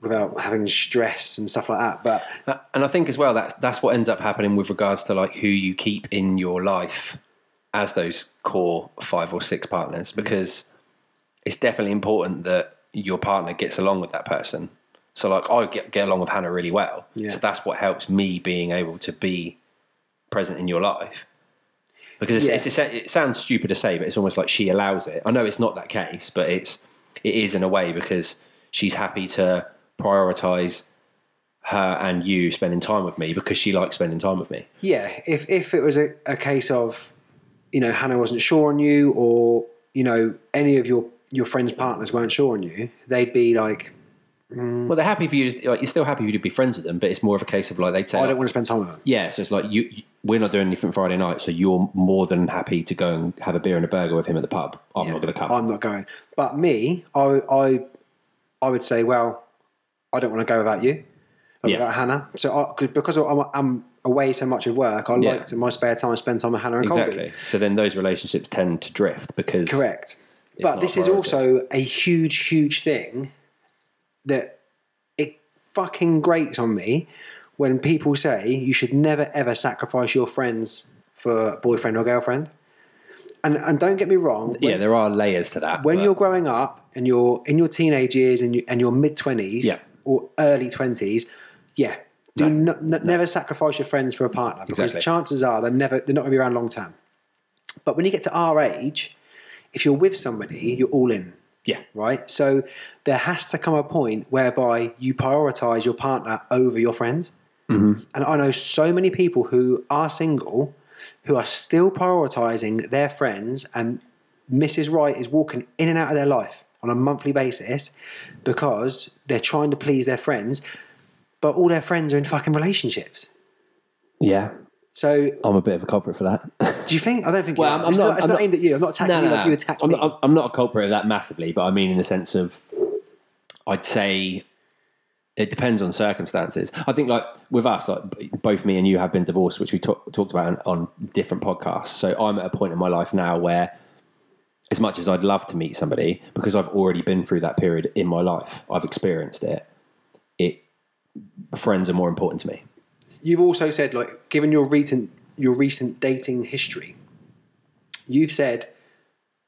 without having stress and stuff like that. But Uh, and I think as well that's that's what ends up happening with regards to like who you keep in your life as those core five or six partners because it's definitely important that your partner gets along with that person. So like I get get along with Hannah really well. Yeah. So that's what helps me being able to be present in your life. Because it's, Yeah. it's, it sounds stupid to say, but it's almost like she allows it. I know it's not that case, but it's it is in a way because she's happy to prioritize her and you spending time with me because she likes spending time with me. yeah, if if it was a, a case of, you know, Hannah wasn't sure on you, or you know, any of your your friends' partners weren't sure on you, they'd be like, Mm. Well, they're happy for you. To, like, you're still happy for you to be friends with them, but it's more of a case of like they'd say, oh, I don't want to spend time with them. yeah. So it's like you, you- we're not doing anything Friday night, so you're more than happy to go and have a beer and a burger with him at the pub. I'm not going to come. I'm not going. But me, I I I would say, well, I don't want to go without you, or Yeah. without Hannah. So I, cause, because I'm, I'm away so much with work, I Yeah. like to in my spare time spend time with Hannah and Colby. exactly. So then those relationships tend to drift because Correct. But not this is priority. also a huge, huge thing that it fucking grates on me when people say you should never ever sacrifice your friends for a boyfriend or girlfriend. And and don't get me wrong, when, yeah, there are layers to that. when but- you're growing up and you're in your teenage years and, you, and your mid twenties Yeah. or early twenties, yeah, do no, no, never sacrifice your friends for a partner because Exactly. chances are they're never they're not going to be around long term. But when you get to our age, if you're with somebody, you're all in, yeah, right? So there has to come a point whereby you prioritize your partner over your friends. Mm-hmm. And I know so many people who are single who are still prioritizing their friends, and Mrs. Wright is walking in and out of their life on a monthly basis because they're trying to please their friends, but all their friends are in fucking relationships. yeah. So I'm a bit of a culprit for that. do you think? I don't think. Well, I'm- I'm it's not- not, it's I'm not not- aimed at you. I'm not attacking you like you attack I'm me. not, I'm not a culprit of that massively, but I mean in the sense of, I'd say it depends on circumstances. I think like with us, like both me and you have been divorced, which we talk, talked about on, on different podcasts. So I'm at a point in my life now where, as much as I'd love to meet somebody, because I've already been through that period in my life, I've experienced it. It friends are more important to me. You've also said, like, given your recent your recent dating history, you've said,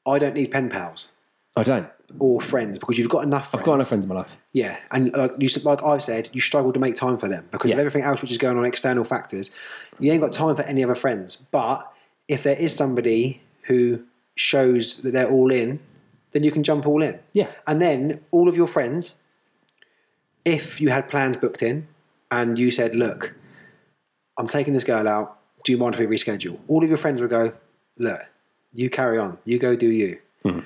I don't need pen pals I don't. or friends because you've got enough. Friends. I've got enough friends in my life. Yeah, and like you said- like I've said, you struggle to make time for them because of everything else which is going on, external factors. You ain't got time for any other friends. But if there is somebody who shows that they're all in, then you can jump all in. Yeah. and then all of your friends, if you had plans booked in, and you said, "Look, I'm taking this girl out. Do you mind if we reschedule?" All of your friends will go, "Look, you carry on. You go do you." Hmm.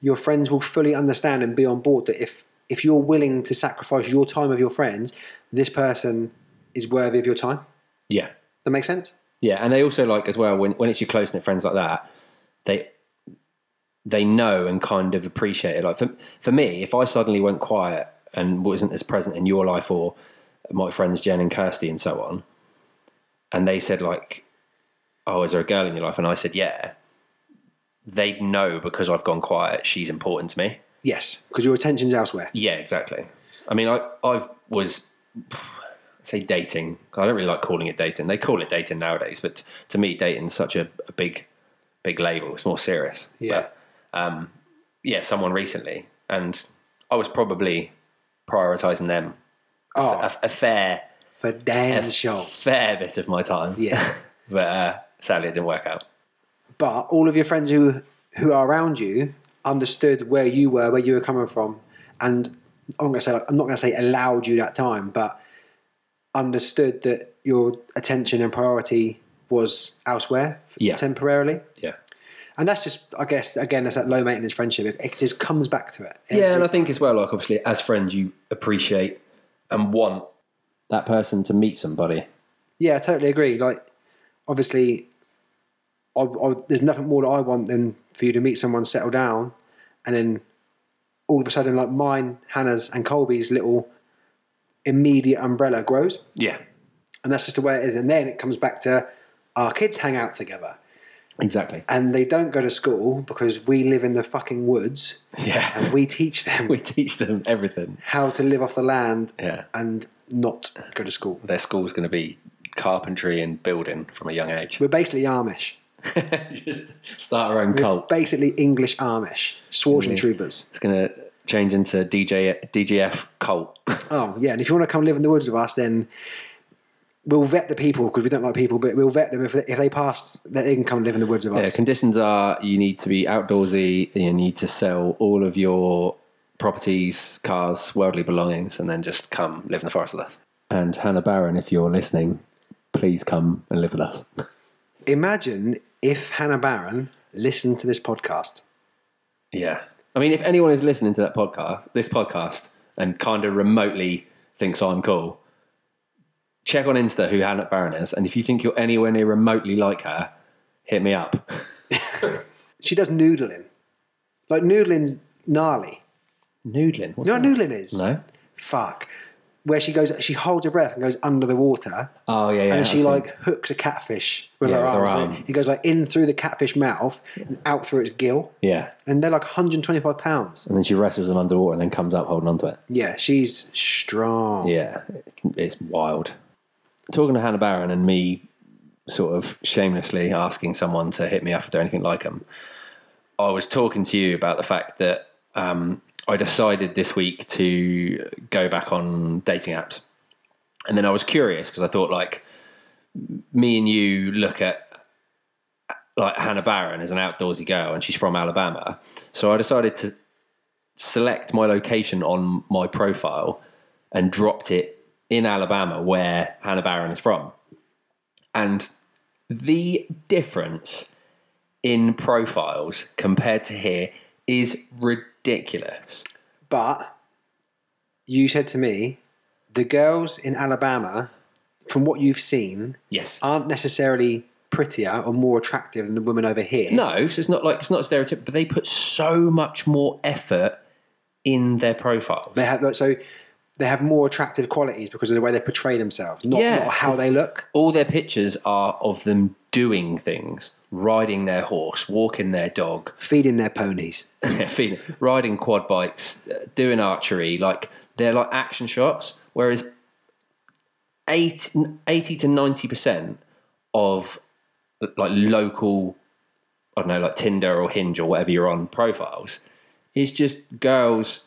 Your friends will fully understand and be on board that if if you're willing to sacrifice your time with your friends, this person is worthy of your time. Yeah. That makes sense. Yeah, and they also like as well when when it's your close knit friends like that, they they know and kind of appreciate it. Like for for me, if I suddenly went quiet and wasn't as present in your life or my friends Jen and Kirsty and so on, and they said like, "Oh, is there a girl in your life?" and I said, "Yeah," they'd know because I've gone quiet. She's important to me. Yes, because your attention's elsewhere. Yeah, exactly. I mean, I I was say dating. I don't really like calling it dating. They call it dating nowadays, but to me, dating's such a, a big big label. It's more serious. Yeah. But, um, yeah, someone recently, and I was probably prioritizing them Oh, a, a fair for damn sure. fair bit of my time. Yeah. but uh, sadly, it didn't work out. But all of your friends who who are around you understood where you were, where you were coming from, and I'm going to say like, I'm not going to say allowed you that time, but understood that your attention and priority was elsewhere Yeah. temporarily. Yeah. And that's just, I guess, again, it's that low maintenance friendship. It, it just comes back to it. Yeah, and I think as well, like obviously, as friends, you appreciate and want that person to meet somebody. Yeah, I totally agree. Like, obviously, I, I, there's nothing more that I want than for you to meet someone, settle down, and then all of a sudden, like mine, Hannah's, and Colby's little immediate umbrella grows, Yeah, and that's just the way it is. And then it comes back to our kids hang out together, exactly. and they don't go to school because we live in the fucking woods, Yeah, and we teach them we teach them everything. how to live off the land Yeah, and not go to school. their school's going to be carpentry and building from a young age. We're basically Amish. Just start our own cult. Basically English Amish, Swartzen Troopers. It's going to change into DJ DGF cult. Oh yeah, and if you want to come live in the woods with us, then we'll vet the people because we don't like people, but we'll vet them if they, if they pass, that they can come live in the woods with Yeah, us. conditions are you need to be outdoorsy, you need to sell all of your properties, cars, worldly belongings, and then just come live in the forest with us. And Hannah Barron, if you're listening, please come and live with us. Imagine if Hannah Barron listened to this podcast. Yeah. I mean, if anyone is listening to that podcast, this podcast, and kind of remotely thinks I'm cool, check on Insta who Hannah Barron is, and if you think you're anywhere near remotely like her, hit me up. She does noodling, like noodling's gnarly. Noodling. What's You know what noodling is? No. Fuck. Where she goes, she holds her breath and goes under the water, Oh yeah, yeah. and she I've like hooks a catfish with Yeah, her with her arms. arm. He goes like in through the catfish mouth and out through its gill, yeah, and they're like 125 pounds. and then she wrestles them underwater and then comes up holding onto it. Yeah, she's strong. Yeah, it's, it's wild. Talking to Hannah Barron and me, sort of shamelessly asking someone to hit me up if they're anything like them. I was talking to you about the fact that um, I decided this week to go back on dating apps, and then I was curious because I thought like me and you look at like Hannah Barron as an outdoorsy girl, and she's from Alabama, so I decided to select my location on my profile and dropped it in Alabama where Hannah Barron is from. And the difference in profiles compared to here is ridiculous. But you said to me, the girls in Alabama, from what you've seen, Yes. aren't necessarily prettier or more attractive than the women over here. No, so it's not like it's not a stereotype, but they put so much more effort in their profiles. They have so they have more attractive qualities because of the way they portray themselves, not, Yeah, not how they look. All their pictures are of them doing things, riding their horse, walking their dog, Feeding their ponies. feeding, riding quad bikes, uh, doing archery. Like they're like action shots. Whereas 80, 80 to ninety percent of like local, I don't know, like Tinder or Hinge or whatever you're on profiles, is just girls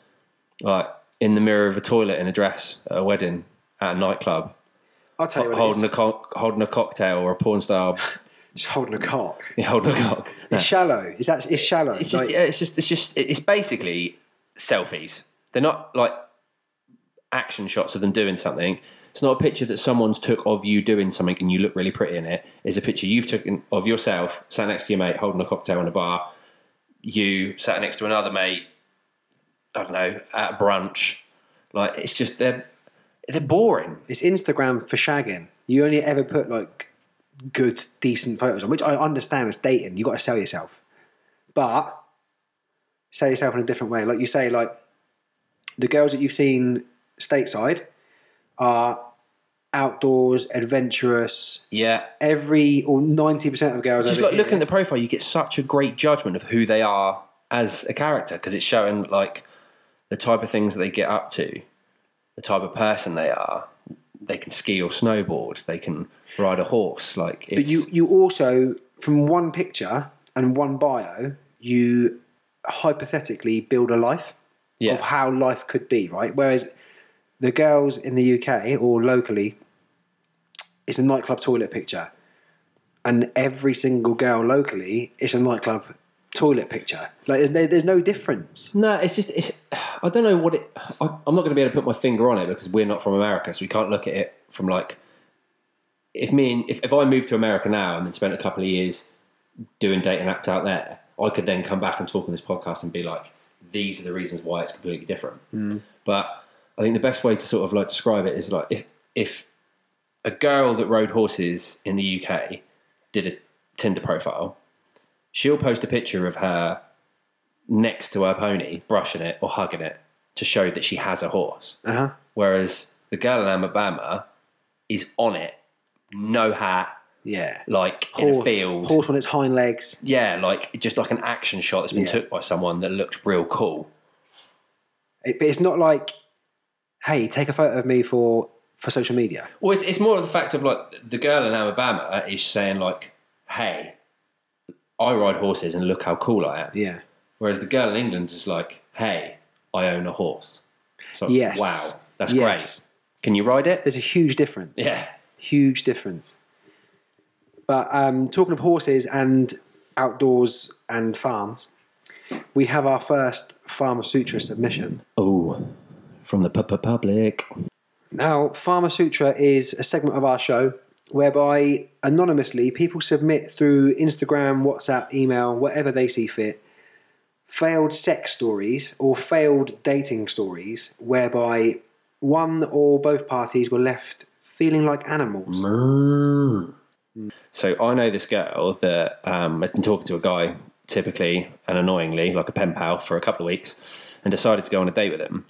like in the mirror of a toilet in a dress at a wedding at a nightclub, I'll tell you what holding a co- holding a cocktail or a porn star Just holding a cock. holding a cock. No. It's shallow. It's actually it's shallow. It's just, Like, yeah, it's just, it's just, it's basically selfies. They're not like action shots of them doing something. It's not a picture that someone's took of you doing something and you look really pretty in it. It's a picture you've taken of yourself, sat next to your mate, holding a cocktail in a bar. You sat next to another mate. I don't know at a brunch. Like it's just they're they're boring. It's Instagram for shagging. You only ever put like good, decent photos on, which I understand as dating. You've got to sell yourself, but sell yourself in a different way. Like you say, like the girls that you've seen stateside are outdoors, adventurous. Yeah. Every or ninety percent of girls. Just like looking at the profile, you get such a great judgment of who they are as a character because it's showing like the type of things that they get up to, the type of person they are. They can ski or snowboard. They can ride a horse. Like, it's, But you, you also, from one picture and one bio, you hypothetically build a life yeah, of how life could be, right? Whereas the girls in the UK or locally, it's a nightclub toilet picture. And every single girl locally, it's a nightclub toilet picture. Like, there's no, there's no difference. No, it's just it's. I don't know what it. I, I'm not going to be able to put my finger on it because we're not from America, so we can't look at it from like. If me and if, if I moved to America now and then spent a couple of years doing dating apps out there, I could then come back and talk on this podcast and be like, these are the reasons why it's completely different. But I think the best way to sort of like describe it is like if if a girl that rode horses in the UK did a Tinder profile, she'll post a picture of her next to her pony, brushing it or hugging it to show that she has a horse. Uh huh. Whereas the girl in Alabama is on it, no hat, Yeah. like in a Horse- field. Horse on its hind legs. Yeah, like just like an action shot that's been Yeah. took by someone that looked real cool. It, but it's not like, hey, take a photo of me for for social media. Well, it's, it's more of the fact of like the girl in Alabama is saying like, "Hey, I ride horses and look how cool I am." Yeah. Whereas the girl in England is like, "Hey, I own a horse." So Yes. wow, that's Yes. great. Can you ride it? There's a huge difference. Yeah. Huge difference. But um, talking of horses and outdoors and farms, we have our first Pharma Sutra submission. Oh, from the pu- pu- public. Now, Pharma Sutra is a segment of our show whereby anonymously people submit through Instagram, WhatsApp, email, whatever they see fit, failed sex stories or failed dating stories whereby one or both parties were left feeling like animals. So I know this girl that um, had been talking to a guy, typically and annoyingly, like a pen pal, for a couple of weeks, and decided to go on a date with him.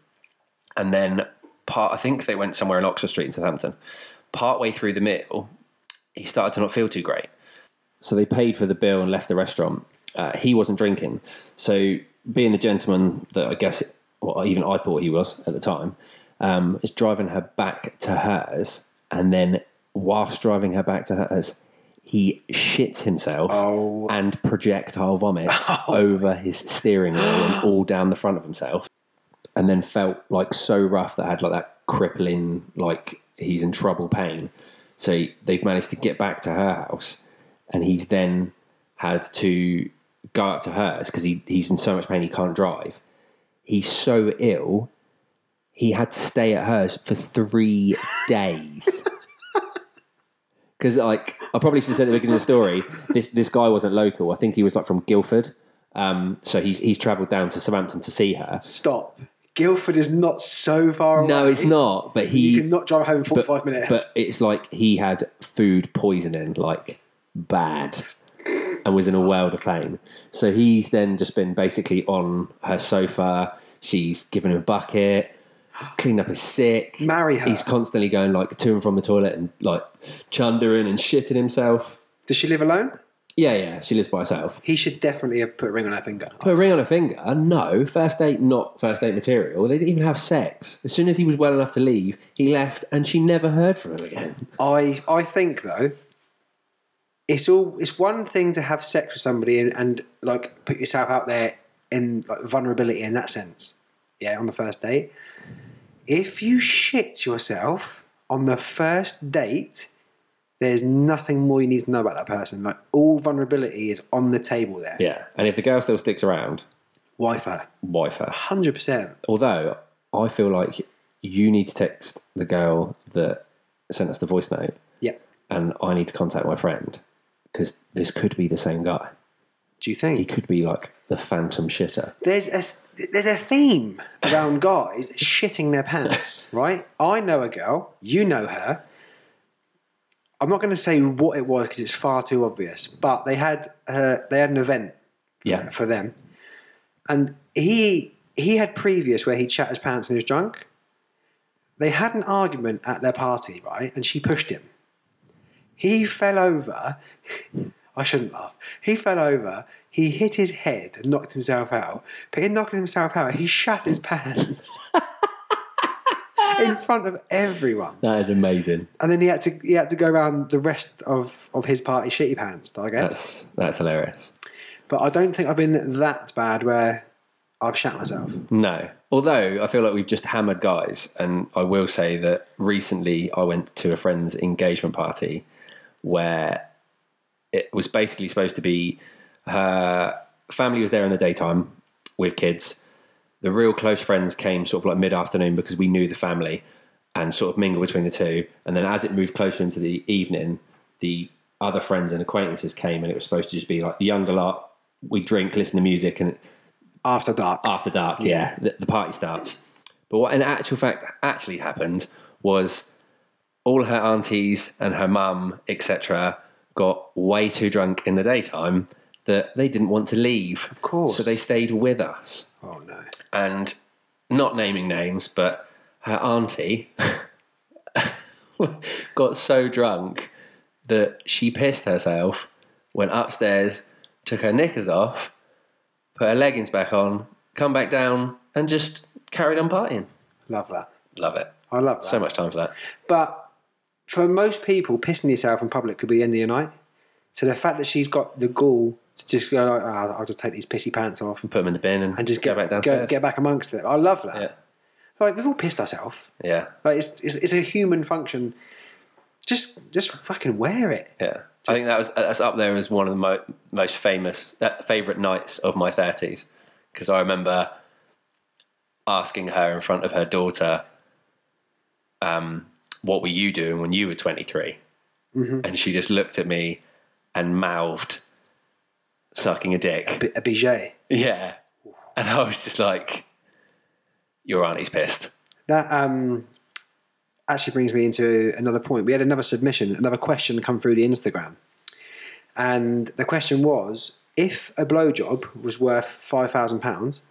And then, part I think they went somewhere in Oxford Street in Southampton. Part way through the meal, he started to not feel too great. So they paid for the bill and left the restaurant. Uh, he wasn't drinking, so being the gentleman that I guess, well, even I thought he was at the time, um, is driving her back to hers, and then whilst driving her back to hers, he shits himself Oh. and projectile vomits oh over his steering wheel and all down the front of himself, and then felt like so rough that had like that crippling, like he's in trouble pain. So they've managed to get back to her house, and he's then had to go up to hers because he, he's in so much pain he can't drive. He's so ill, he had to stay at hers for three days. Because, like, I probably should have said at the beginning of the story, this this guy wasn't local. I think he was like from Guildford. Um, so he's he's travelled down to Southampton to see her. Stop. Guildford is not so far away. No, it's not. But he You cannot drive home in but, 45 minutes. But it's like he had food poisoning, like bad, and was in a world of pain. So he's then just been basically on her sofa. She's given him a bucket, cleaned up his sick. Marry her. He's constantly going like to and from the toilet and like chundering and shitting himself. Does she live alone? Yeah, yeah, she lives by herself. He should definitely have put a ring on her finger. Put a ring on her finger? No, first date, not first date material. They didn't even have sex. As soon as he was well enough to leave, he left, and she never heard from him again. I I think though, it's all it's one thing to have sex with somebody and, and like put yourself out there in like vulnerability in that sense. Yeah, on the first date. If you shit yourself on the first date, there's nothing more you need to know about that person. Like all vulnerability is on the table there. Yeah, and if the girl still sticks around, Wife her. wife her. Hundred percent. Although I feel like you need to text the girl that sent us the voice note, Yep. and I need to contact my friend because this could be the same guy. Do you think He could be like the phantom shitter. There's a, there's a theme around guys shitting their pants, right? I know a girl, you know her. I'm not going to say what it was because it's far too obvious, but they had uh, they had an event Yeah, for them, and he he had previous where he'd shat his pants and he was drunk. They had an argument at their party, right? And she pushed him. He fell over. I shouldn't laugh. He fell over. He hit his head and knocked himself out. But in knocking himself out, he shat his pants in front of everyone. That is amazing. And then he had to he had to go around the rest of, of his party shitty pants, I guess. That's that's hilarious. But I don't think I've been that bad where I've shat myself. No. Although I feel like we've just hammered guys, and I will say that recently I went to a friend's engagement party where it was basically supposed to be her family was there in the daytime with kids. The real close friends came sort of like mid afternoon because we knew the family and sort of mingled between the two. And then as it moved closer into the evening, the other friends and acquaintances came, and it was supposed to just be like the younger lot. We drink, listen to music, and After dark. after dark, yeah, the, the party starts. But what in actual fact actually happened was all her aunties and her mum, etc., got way too drunk in the daytime that they didn't want to leave. Of course. So they stayed with us. Oh no. And not naming names, but her auntie got so drunk that she pissed herself, went upstairs, took her knickers off, put her leggings back on, come back down, and just carried on partying. Love that. Love it. I love that. So much time for that. But for most people, pissing yourself in public could be the end of your night. So the fact that she's got the gall to just go like, "Ah, I'll just take these pissy pants off and Put them in the bin and, and just go get back go, get back amongst it. I love that. Yeah. Like we've all pissed ourselves. Yeah. Like it's, it's it's a human function. Just just fucking wear it. Yeah. I think that was that's up there as one of the mo- most famous, uh, favorite nights of my thirties because I remember asking her in front of her daughter, um, "What were you doing when you were 23? And she just looked at me and mouthed, "Sucking a dick." B- A biget. Yeah, and I was just like, "Your auntie's pissed." That um, actually brings me into another point. We had another submission, another question come through the Instagram. And the question was if a blowjob was worth £5,000,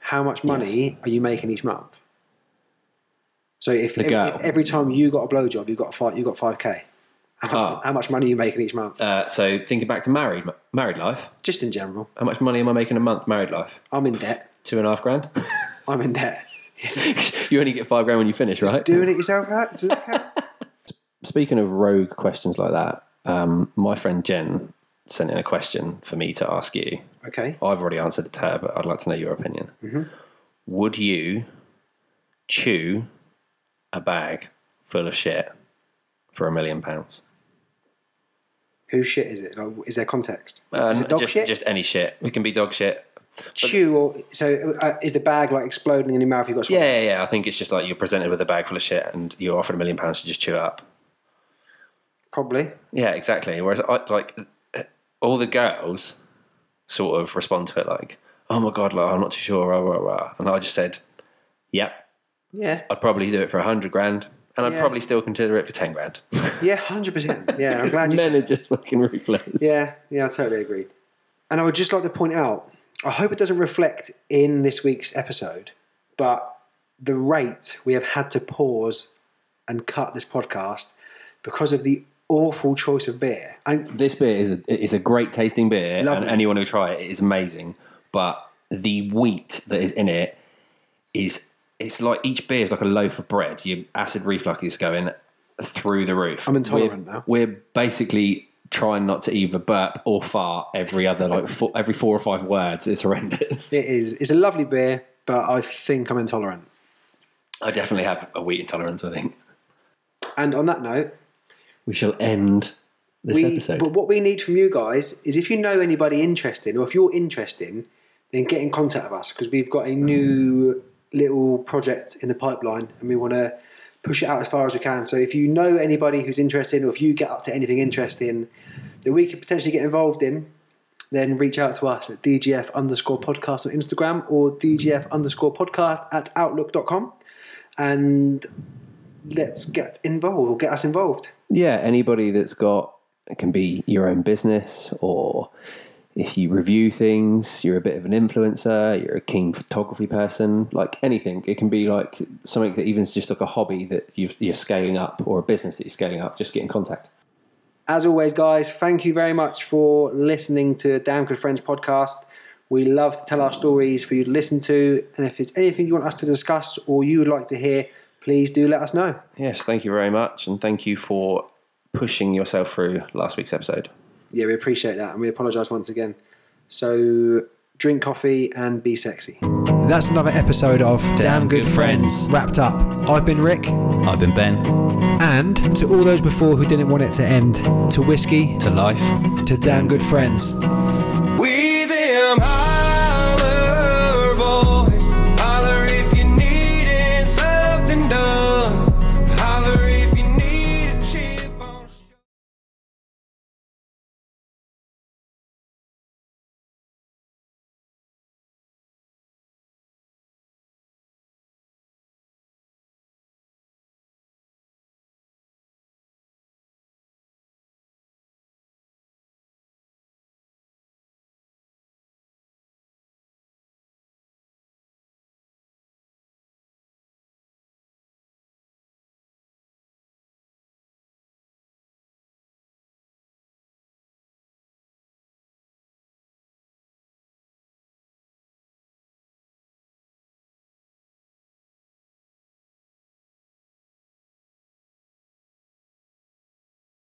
how much money are you making each month? So if, if- every time you got a blowjob, you got five, you got 5k. How much, Oh. how much money are you making each month? Uh, so thinking back to married married life, Just in general. how much money am I making a month? Married life, I'm in debt. two and a half grand. I'm in debt. you only get five grand when you finish, right? Doing it yourself, Pat? Does it count? Speaking of rogue questions like that, um, my friend Jen sent in a question for me to ask you. Okay. I've already answered it to her, but I'd like to know your opinion. Mm-hmm. Would you chew a bag full of shit for a million pounds? Whose shit is it? Like, is there context? Uh, is it dog just, shit? just any shit. It can be dog shit. chew or so uh, is the bag like exploding in your mouth? You got Yeah, yeah, yeah. I think it's just like you're presented with a bag full of shit and you're offered a million pounds to just chew it up. probably. Yeah, exactly. Whereas, I, like, all the girls sort of respond to it like, "Oh my god, like I'm not too sure," rah, rah, rah. and I just said, "Yep, Yeah, I'd probably do it for a hundred grand, and I'd Yeah. probably still consider it for ten grand." yeah, hundred percent. Yeah, I'm glad you. Men are just fucking ruthless. Yeah, yeah, I totally agree. And I would just like to point out, I hope it doesn't reflect in this week's episode, but the rate we have had to pause and cut this podcast because of the awful choice of beer. And This beer is a, is a great tasting beer, Lovely. and anyone who try it, it is amazing. But the wheat that is in it is it's like each beer is like a loaf of bread. Your acid reflux is going through the roof. I'm intolerant we're, now. We're basically trying not to either burp or fart every other like four, every four or five words. It's horrendous. it is it's a lovely beer, but I think I'm intolerant. I definitely have a wheat intolerance. I think And on that note, we shall end this we, episode. But what we need from you guys is if you know anybody interested, or if you're interested, then get in contact with us because we've got a new little project in the pipeline and we want to push it out as far as we can. So if you know anybody who's interested, or if you get up to anything interesting that we could potentially get involved in, then reach out to us at DGF underscore podcast on Instagram or DGF underscore podcast at outlook.com and let's get involved or get us involved. yeah, anybody that's got it can be your own business or if you review things, you're a bit of an influencer, you're a keen photography person, like anything. It can be like something that even is just like a hobby that you, you're scaling up or a business that you're scaling up, just get in contact. As always, guys, thank you very much for listening to Damn Good Friends podcast. We love to tell our stories for you to listen to. And if it's anything you want us to discuss or you would like to hear, please do let us know. Yes, thank you very much. And thank you for pushing yourself through last week's episode. Yeah, we appreciate that. And we apologise once again. So drink coffee and be sexy. That's another episode of Damn, Good, Good Friends. Friends. wrapped up. I've been Rick. I've been Ben. And to all those before who didn't want it to end, to whiskey, To life. to Damn Good Friends.